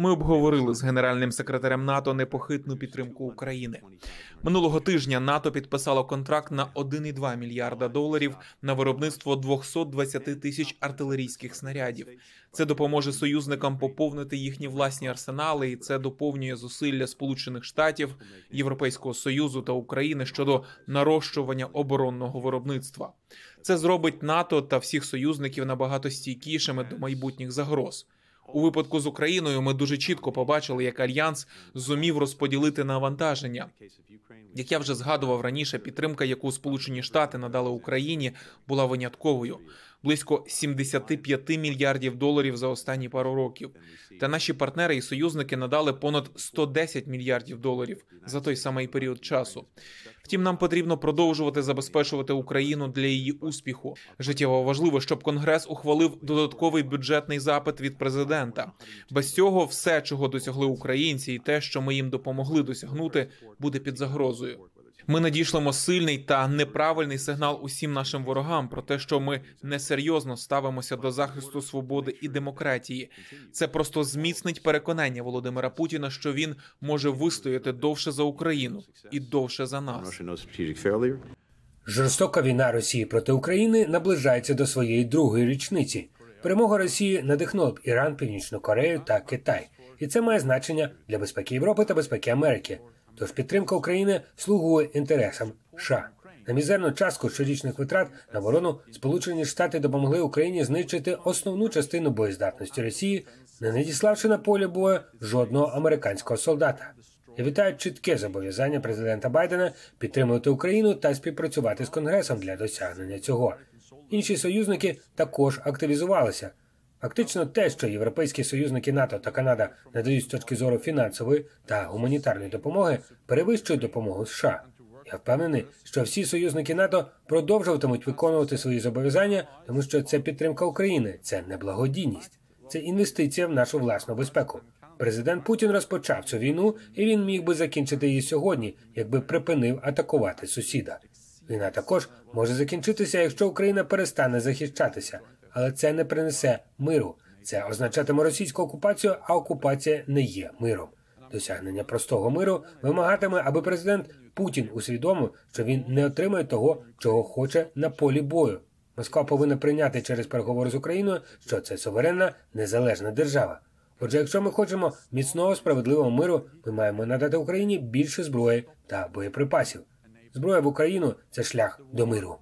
Ми обговорили з генеральним секретарем НАТО непохитну підтримку України. Минулого тижня НАТО підписало контракт на 1,2 мільярда доларів на виробництво 220 тисяч артилерійських снарядів. Це допоможе союзникам поповнити їхні власні арсенали, і це доповнює зусилля Сполучених Штатів, Європейського союзу та України щодо нарощування оборонного виробництва. Це зробить НАТО та всіх союзників набагато стійкішими до майбутніх загроз. У випадку з Україною ми дуже чітко побачили, як альянс зумів розподілити навантаження. Як я вже згадував раніше, підтримка, яку Сполучені Штати надали Україні, була винятковою близько 75 мільярдів доларів за останні пару років. Та наші партнери і союзники надали понад 110 мільярдів доларів за той самий період часу. Втім, нам потрібно продовжувати забезпечувати Україну для її успіху. Життєво важливо, щоб Конгрес ухвалив додатковий бюджетний запит від президента. Без цього все, чого досягли українці, і те, що ми їм допомогли досягнути, буде під загрозою. Ми надішлемо сильний та неправильний сигнал усім нашим ворогам про те, що ми несерйозно ставимося до захисту свободи і демократії. Це просто зміцнить переконання Володимира Путіна, що він може вистояти довше за Україну і довше за нас. Жорстока війна Росії проти України наближається до своєї другої річниці. Перемога Росії надихнула б Іран, Північну Корею та Китай, і це має значення для безпеки Європи та безпеки Америки. Тож підтримка України слугує інтересам США. На мізерну частку щорічних витрат на оборону Сполучені Штати допомогли Україні знищити основну частину боєздатності Росії, не надіславши на поле бою жодного американського солдата. Я вітаю чітке зобов'язання президента Байдена підтримувати Україну та співпрацювати з Конгресом для досягнення цього. Інші союзники також активізувалися. Фактично, те, що європейські союзники НАТО та Канада надають з точки зору фінансової та гуманітарної допомоги, перевищує допомогу США. Я впевнений, що всі союзники НАТО продовжуватимуть виконувати свої зобов'язання, тому що це підтримка України, це не благодійність, це інвестиція в нашу власну безпеку. Президент Путін розпочав цю війну, і він міг би закінчити її сьогодні, якби припинив атакувати сусіда. Війна також може закінчитися, якщо Україна перестане захищатися, але це не принесе миру. Це означатиме російську окупацію, а окупація не є миром. Досягнення простого миру вимагатиме, аби президент Путін усвідомив, що він не отримає того, чого хоче на полі бою. Москва повинна прийняти через переговори з Україною, що це суверенна незалежна держава. Отже, якщо ми хочемо міцного справедливого миру, ми маємо надати Україні більше зброї та боєприпасів. Зброя в Україну це шлях до миру.